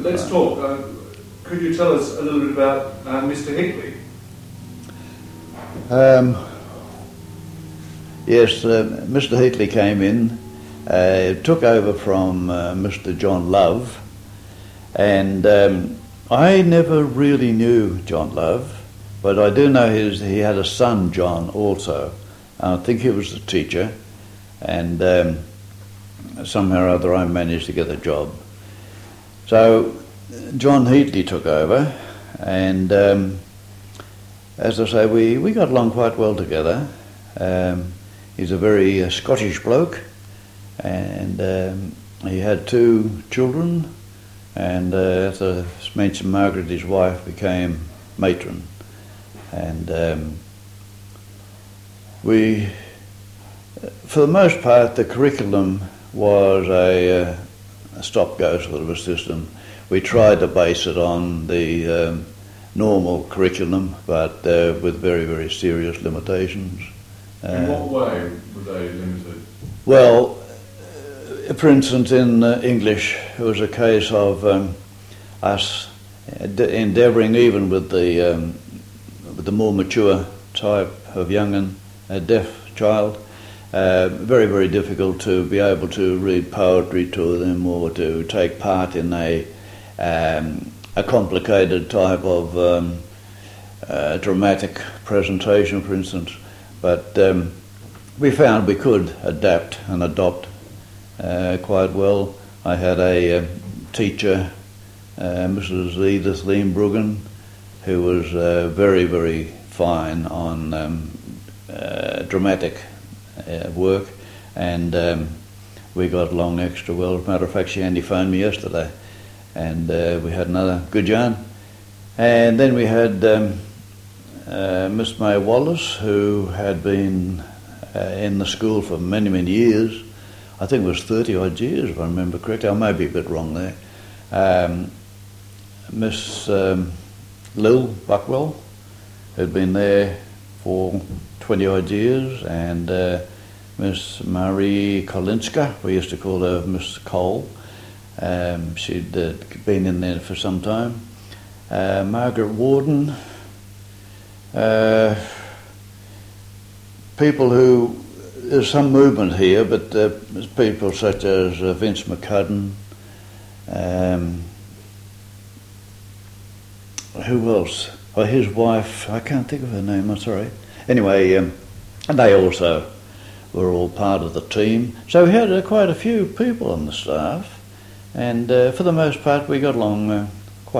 Let's talk. Uh, could you tell us a little bit about uh, Mr. Hickley? Um, yes, uh, Mr. Hickley came in, uh, took over from uh, Mr. John Love, and um, I never really knew John Love, but I do know his, he had a son, John, also. I think he was the teacher, and um, somehow or other I managed to get a job. So John Heatley took over, and um, as I say, we, we got along quite well together. Um, he's a very uh, Scottish bloke, and um, he had two children, and uh, as I mentioned, Margaret, his wife, became matron. And um, we, for the most part, the curriculum was a, uh, a stop-go sort of a system. We tried to base it on the um, normal curriculum, but uh, with very, very serious limitations. In what uh, way were they limited? Well, uh, for instance, in uh, English, it was a case of um, us endeavouring, even with the um, with the more mature type of young and uh, deaf child, uh, very, very difficult to be able to read poetry to them or to take part in a, um, a complicated type of um, uh, dramatic presentation, for instance. But um, we found we could adapt and adopt uh, quite well. I had a uh, teacher, uh, Mrs. Edith Leembruggen, who was very, very fine on um, dramatic uh, work, and um, we got along extra well. As a matter of fact, she only phoned me yesterday, and uh, we had another good yarn. And then we had um, uh, Miss May Wallace, who had been uh, in the school for many, many years. I think it was 30 odd years, if I remember correctly. I may be a bit wrong there. Um, Miss um, Lil Buckwell had been there for 20 odd years, and uh, Miss Marie Kolinska, we used to call her Miss Cole. Um, she'd uh, been in there for some time. Uh, Margaret Warden. Uh, people who, there's some movement here, but uh, people such as uh, Vince McCudden. Um, who else? His wife, I can't think of her name, I'm sorry. Anyway, um, they also were all part of the team. So we had uh, quite a few people on the staff, and uh, for the most part, we got along uh,